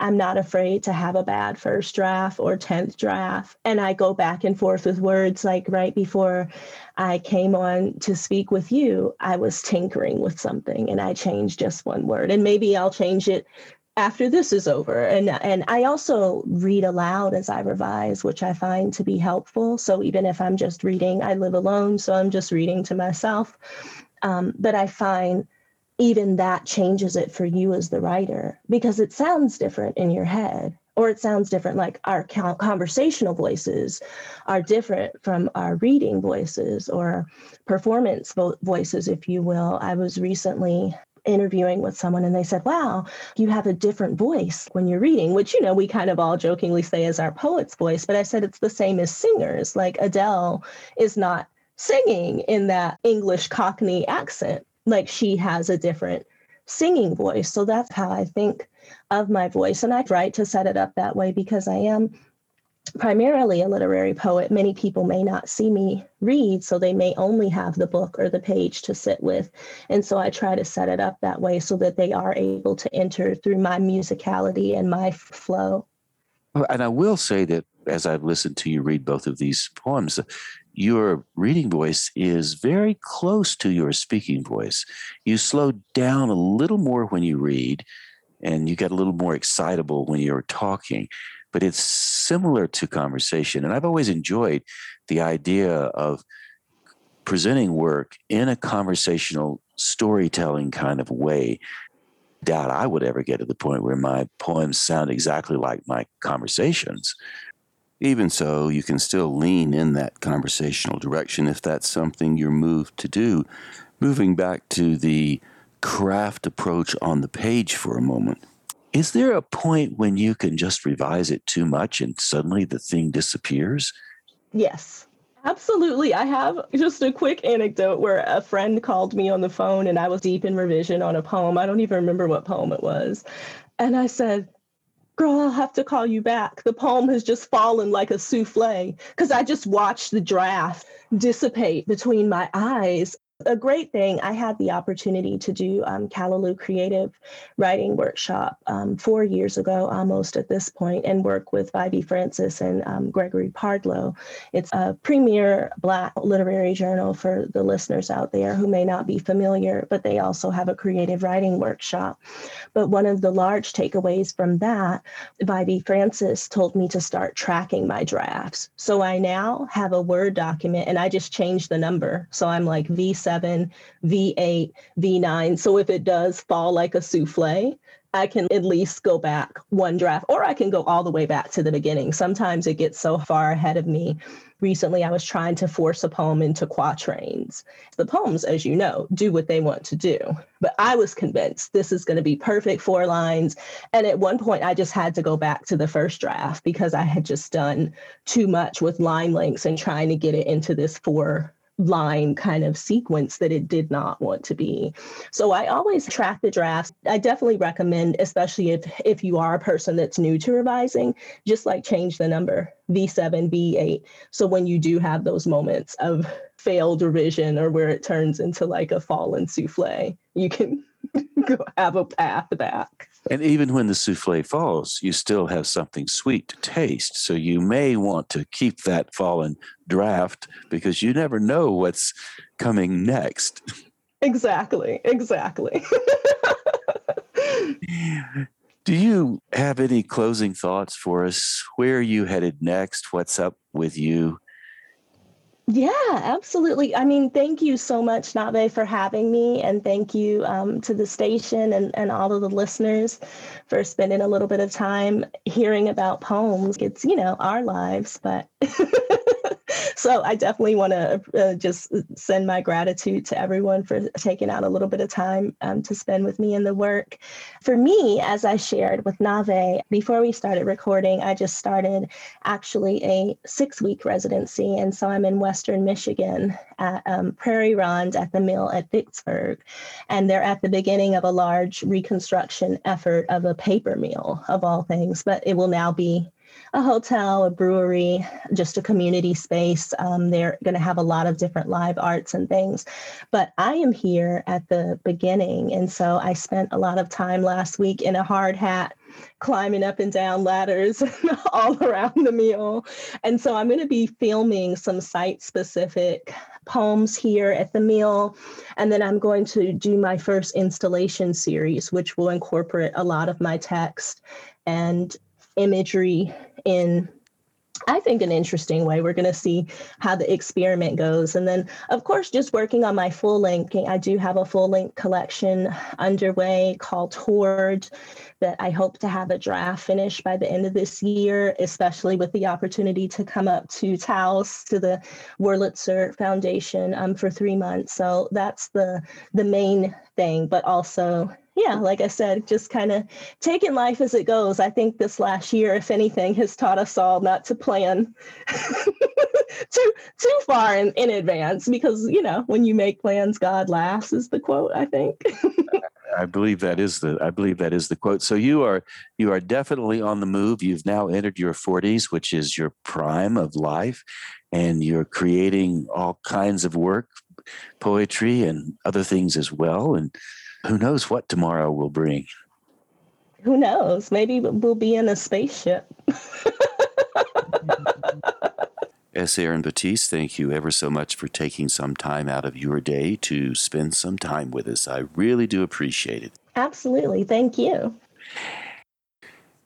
I'm not afraid to have a bad first draft or 10th draft. And I go back and forth with words. Like right before I came on to speak with you, I was tinkering with something and I changed just one word. And maybe I'll change it after this is over. And and I also read aloud as I revise, which I find to be helpful. So even if I'm just reading, I live alone, so I'm just reading to myself. Um, but I find even that changes it for you as the writer because it sounds different in your head or it sounds different like our conversational voices are different from our reading voices or performance voices if you will. I was recently interviewing with someone and they said wow you have a different voice when you're reading which you know we kind of all jokingly say is our poet's voice but i said it's the same as singers like adele is not singing in that english cockney accent like she has a different singing voice. So that's how I think of my voice. And I try to set it up that way because I am primarily a literary poet. Many people may not see me read, so they may only have the book or the page to sit with. And so I try to set it up that way so that they are able to enter through my musicality and my flow. And I will say that as I've listened to you read both of these poems, your reading voice is very close to your speaking voice. You slow down a little more when you read, and you get a little more excitable when you're talking. But it's similar to conversation. And I've always enjoyed the idea of presenting work in a conversational storytelling kind of way. Doubt I would ever get to the point where my poems sound exactly like my conversations. Even so, you can still lean in that conversational direction if that's something you're moved to do. Moving back to the craft approach on the page for a moment, is there a point when you can just revise it too much and suddenly the thing disappears? Yes. Absolutely. I have just a quick anecdote where a friend called me on the phone and I was deep in revision on a poem. I don't even remember what poem it was. And I said, girl, I'll have to call you back. The poem has just fallen like a souffle because I just watched the draft dissipate between my eyes a great thing, I had the opportunity to do um, Callaloo Creative Writing Workshop um, four years ago, almost at this point, and work with Vievee Francis and um, Gregory Pardlo. It's a premier Black literary journal for the listeners out there who may not be familiar, but they also have a creative writing workshop. But one of the large takeaways from that, Vievee Francis told me to start tracking my drafts. So I now have a Word document and I just changed the number. So I'm like V V7, V8, V9. So if it does fall like a souffle, I can at least go back one draft, or I can go all the way back to the beginning. Sometimes it gets so far ahead of me. Recently, I was trying to force a poem into quatrains. The poems, as you know, do what they want to do. But I was convinced this is going to be perfect four lines. And at one point, I just had to go back to the first draft because I had just done too much with line lengths and trying to get it into this four line kind of sequence that it did not want to be. So I always track the drafts. I definitely recommend, especially if if you are a person that's new to revising, just like change the number V7, V8. So when you do have those moments of failed revision or where it turns into like a fallen souffle, you can [laughs] have a path back. And even when the souffle falls, you still have something sweet to taste. So you may want to keep that fallen draft because you never know what's coming next. Exactly. Exactly. [laughs] Do you have any closing thoughts for us? Where are you headed next? What's up with you? Yeah, absolutely. I mean, thank you so much, Nave, for having me. And thank you um, to the station and, and all of the listeners for spending a little bit of time hearing about poems. It's, you know, our lives, but [laughs] [laughs] so I definitely want to uh, just send my gratitude to everyone for taking out a little bit of time um, to spend with me in the work. For me, as I shared with Nave, before we started recording, I just started actually a six week residency. And so I'm in Western Michigan at um, Prairie Ronde at the mill at Vicksburg. And they're at the beginning of a large reconstruction effort of a paper mill, of all things, but it will now be a hotel, a brewery, just a community space. Um, they're going to have a lot of different live arts and things. But I am here at the beginning. And so I spent a lot of time last week in a hard hat climbing up and down ladders [laughs] all around the meal. And so I'm going to be filming some site specific poems here at the meal. And then I'm going to do my first installation series, which will incorporate a lot of my text and imagery in I think an interesting way. We're going to see how the experiment goes. And then, of course, just working on my full length. I do have a full length collection underway called Horde that I hope to have a draft finished by the end of this year, especially with the opportunity to come up to Taos to the Wurlitzer Foundation um, for three months. So that's the the main thing, but also yeah, like I said, just kind of taking life as it goes. I think this last year, if anything, has taught us all not to plan [laughs] too too far in, in advance because you know when you make plans, God laughs is the quote. I think. [laughs] I believe that is the I believe that is the quote. So you are you are definitely on the move. You've now entered your 40s, which is your prime of life, and you're creating all kinds of work, poetry and other things as well. And who knows what tomorrow will bring? Who knows? Maybe we'll be in a spaceship. [laughs] S. Erin Batiste, thank you ever so much for taking some time out of your day to spend some time with us. I really do appreciate it. Absolutely. Thank you.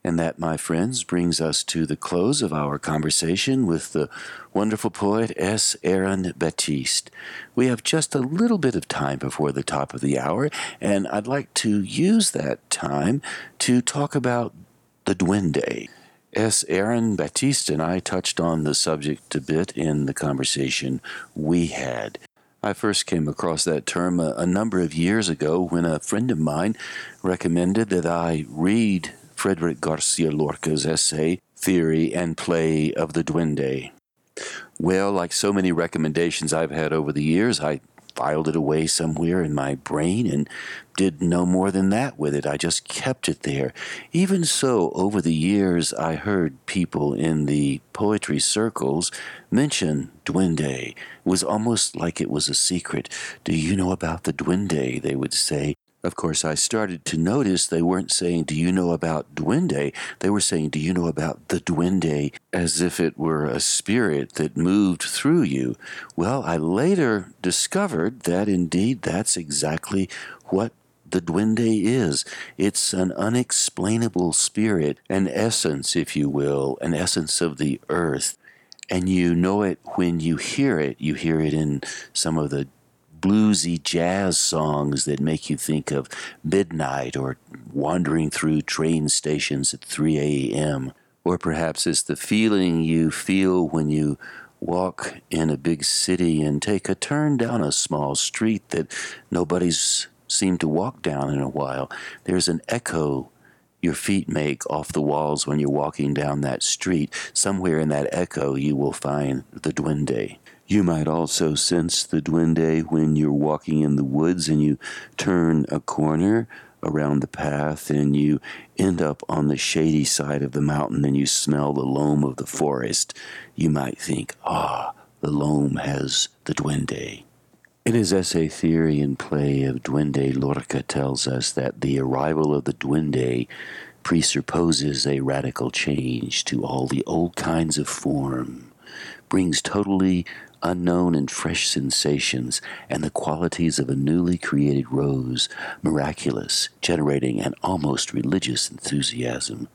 And that, my friends, brings us to the close of our conversation with the wonderful poet S. Erin Batiste. We have just a little bit of time before the top of the hour, and I'd like to use that time to talk about the Duende. S. Erin Batiste and I touched on the subject a bit in the conversation we had. I first came across that term a, a number of years ago when a friend of mine recommended that I read Frederick Garcia Lorca's essay, Theory and Play of the Duende. Well, like so many recommendations I've had over the years, I filed it away somewhere in my brain and did no more than that with it. I just kept it there. Even so, over the years, I heard people in the poetry circles mention Duende. It was almost like it was a secret. Do you know about the Duende? They would say. Of course, I started to notice they weren't saying, Do you know about Duende? They were saying, Do you know about the Duende? as if it were a spirit that moved through you. Well, I later discovered that indeed that's exactly what the Duende is. It's an unexplainable spirit, an essence, if you will, an essence of the earth. And you know it when you hear it. You hear it in some of the bluesy jazz songs that make you think of midnight or wandering through train stations at 3 a.m. Or perhaps it's the feeling you feel when you walk in a big city and take a turn down a small street that nobody's seemed to walk down in a while. There's an echo your feet make off the walls when you're walking down that street. Somewhere in that echo, you will find the duende. You might also sense the duende when you're walking in the woods and you turn a corner around the path and you end up on the shady side of the mountain and you smell the loam of the forest. You might think, ah, the loam has the duende. In his essay Theory and Play of Duende, Lorca tells us that the arrival of the duende presupposes a radical change to all the old kinds of form, brings totally unknown and fresh sensations, and the qualities of a newly created rose, miraculous, generating an almost religious enthusiasm.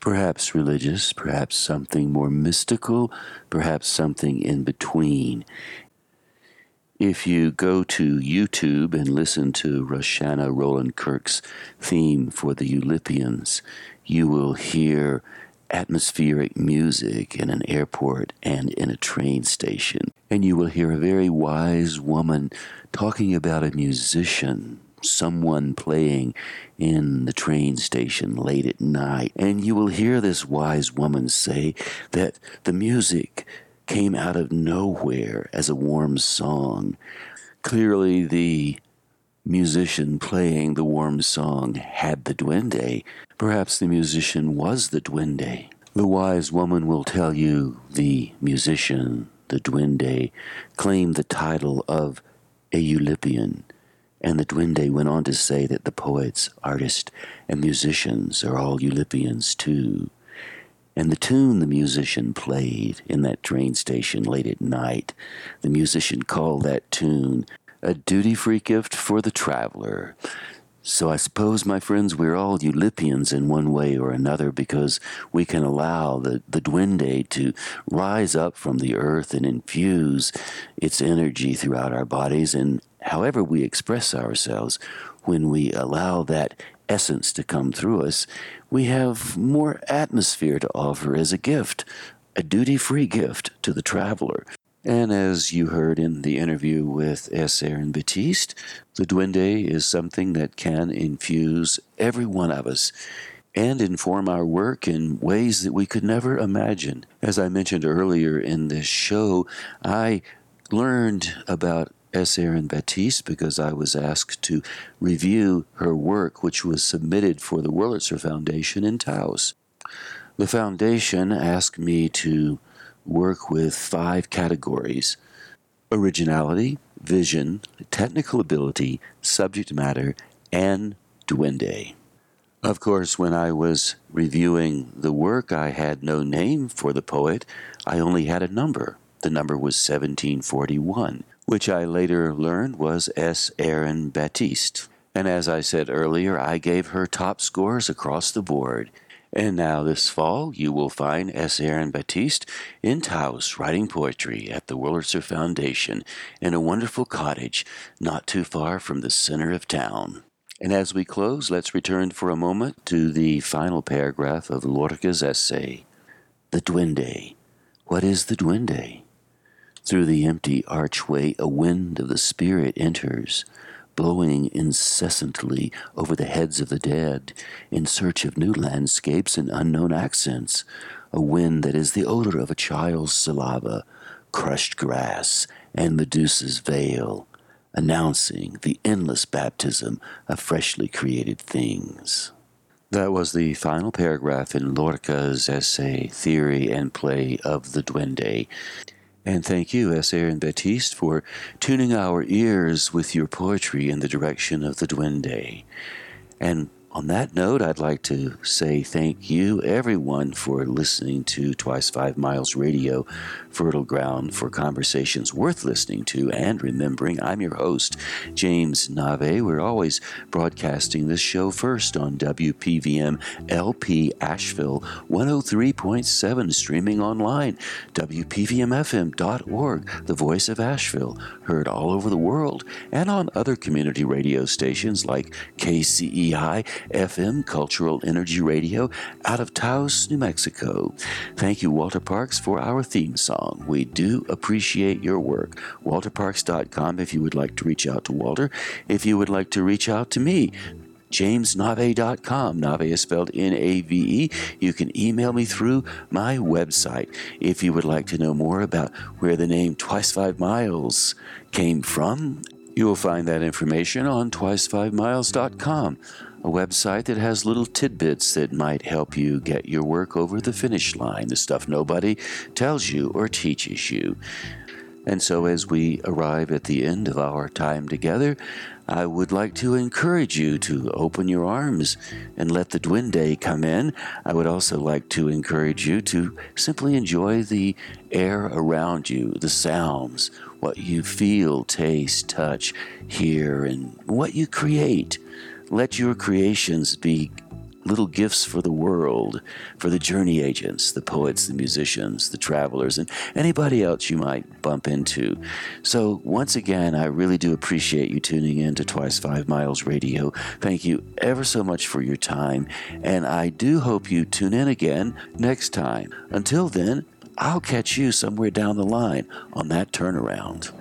Perhaps religious, perhaps something more mystical, perhaps something in between. If you go to YouTube and listen to Rahsaan Roland Kirk's theme for the Eulipians, you will hear atmospheric music in an airport and in a train station. And you will hear a very wise woman talking about a musician, someone playing in the train station late at night. And you will hear this wise woman say that the music came out of nowhere as a warm song. Clearly, the musician playing the warm song had the duende. Perhaps the musician was the duende. The wise woman will tell you the musician, the duende, claimed the title of a Eulipian. And the duende went on to say that the poets, artists, and musicians are all Eulipians too. And the tune the musician played in that train station late at night, the musician called that tune a duty free gift for the traveler. So I suppose, my friends, we're all Eulipians in one way or another because we can allow the, the duende to rise up from the earth and infuse its energy throughout our bodies. And however we express ourselves, when we allow that essence to come through us, we have more atmosphere to offer as a gift, a duty free gift to the traveler. And as you heard in the interview with S. Erin Batiste, the duende is something that can infuse every one of us and inform our work in ways that we could never imagine. As I mentioned earlier in this show, I learned about S. Erin Batiste because I was asked to review her work, which was submitted for the Wurlitzer Foundation in Taos. The foundation asked me to work with five categories originality, vision, technical ability, subject matter, and duende. Of course, when I was reviewing the work, I had no name for the poet. I only had a number. The number was 1741, which I later learned was S. Erin Batiste. And as I said earlier, I gave her top scores across the board. And now this fall, you will find S. Erin Batiste in Taos writing poetry at the Wurlitzer Foundation in a wonderful cottage not too far from the center of town. And as we close, let's return for a moment to the final paragraph of Lorca's essay The Duende. What is the Duende? Through the empty archway, a wind of the spirit enters blowing incessantly over the heads of the dead in search of new landscapes and unknown accents, a wind that is the odor of a child's saliva, crushed grass, and Medusa's veil, announcing the endless baptism of freshly created things. That was the final paragraph in Lorca's essay, Theory and Play of the Duende. And thank you, S. Erin Batiste, for tuning our ears with your poetry in the direction of the Duende. And on that note, I'd like to say thank you, everyone, for listening to Twice Five Miles Radio, fertile ground for conversations worth listening to and remembering. I'm your host, James Nave. We're always broadcasting this show first on WPVM LP Asheville 103.7, streaming online, WPVMFM.org, the voice of Asheville, heard all over the world, and on other community radio stations like KCEI FM Cultural Energy Radio out of Taos, New Mexico. Thank you, Walter Parks, for our theme song. We do appreciate your work. WalterParks.com if you would like to reach out to Walter. If you would like to reach out to me, jamesnave.com. Nave is spelled N A V E. You can email me through my website if you would like to know more about where the name Twice Five Miles came from. You will find that information on twicefivemiles.com a website that has little tidbits that might help you get your work over the finish line, the stuff nobody tells you or teaches you. And so, as we arrive at the end of our time together, I would like to encourage you to open your arms and let the Duende come in. I would also like to encourage you to simply enjoy the air around you, the sounds, what you feel, taste, touch, hear, and what you create. Let your creations be little gifts for the world, for the journey agents, the poets, the musicians, the travelers, and anybody else you might bump into. So, once again, I really do appreciate you tuning in to Twice Five Miles Radio. Thank you ever so much for your time, and I do hope you tune in again next time. Until then, I'll catch you somewhere down the line on that turnaround.